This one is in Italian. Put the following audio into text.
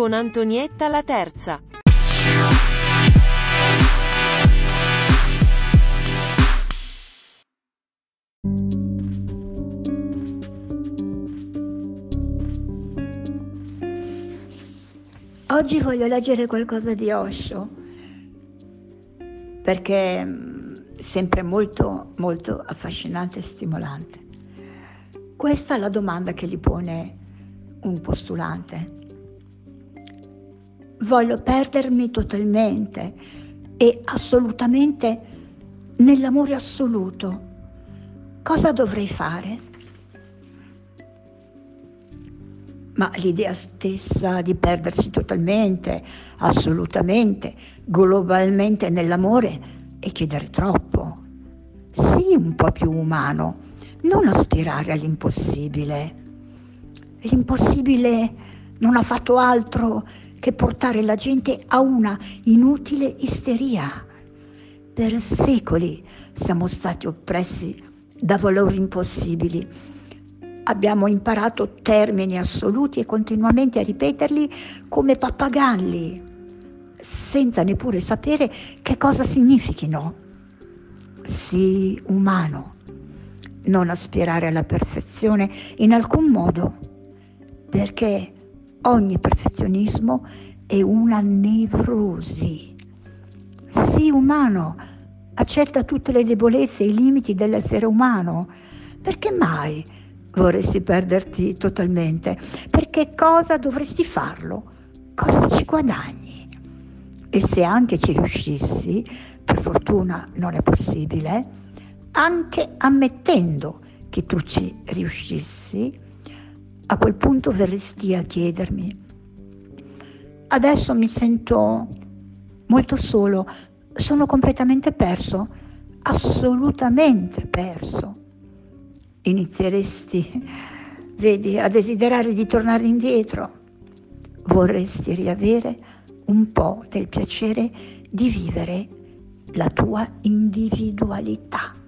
con Antonietta la terza. Oggi voglio leggere qualcosa di Osho perché è mm, sempre molto molto affascinante e stimolante. Questa è la domanda che gli pone un postulante voglio perdermi totalmente e assolutamente nell'amore assoluto, cosa dovrei fare? Ma l'idea stessa di perdersi totalmente, assolutamente, globalmente nell'amore è chiedere troppo. Sii un po' più umano, non aspirare all'impossibile. L'impossibile non ha fatto altro che portare la gente a una inutile isteria. Per secoli siamo stati oppressi da valori impossibili. Abbiamo imparato termini assoluti e continuamente a ripeterli come pappagalli, senza neppure sapere che cosa significhino. Sii umano, non aspirare alla perfezione in alcun modo, perché Ogni perfezionismo è una nevrosi. Sii umano, accetta tutte le debolezze e i limiti dell'essere umano. Perché mai vorresti perderti totalmente? Perché cosa dovresti farlo? Cosa ci guadagni? E se anche ci riuscissi, per fortuna non è possibile, anche ammettendo che tu ci riuscissi, a quel punto verresti a chiedermi. Adesso mi sento molto solo, sono completamente perso, assolutamente perso. Inizieresti, vedi, a desiderare di tornare indietro. Vorresti riavere un po' del piacere di vivere la tua individualità.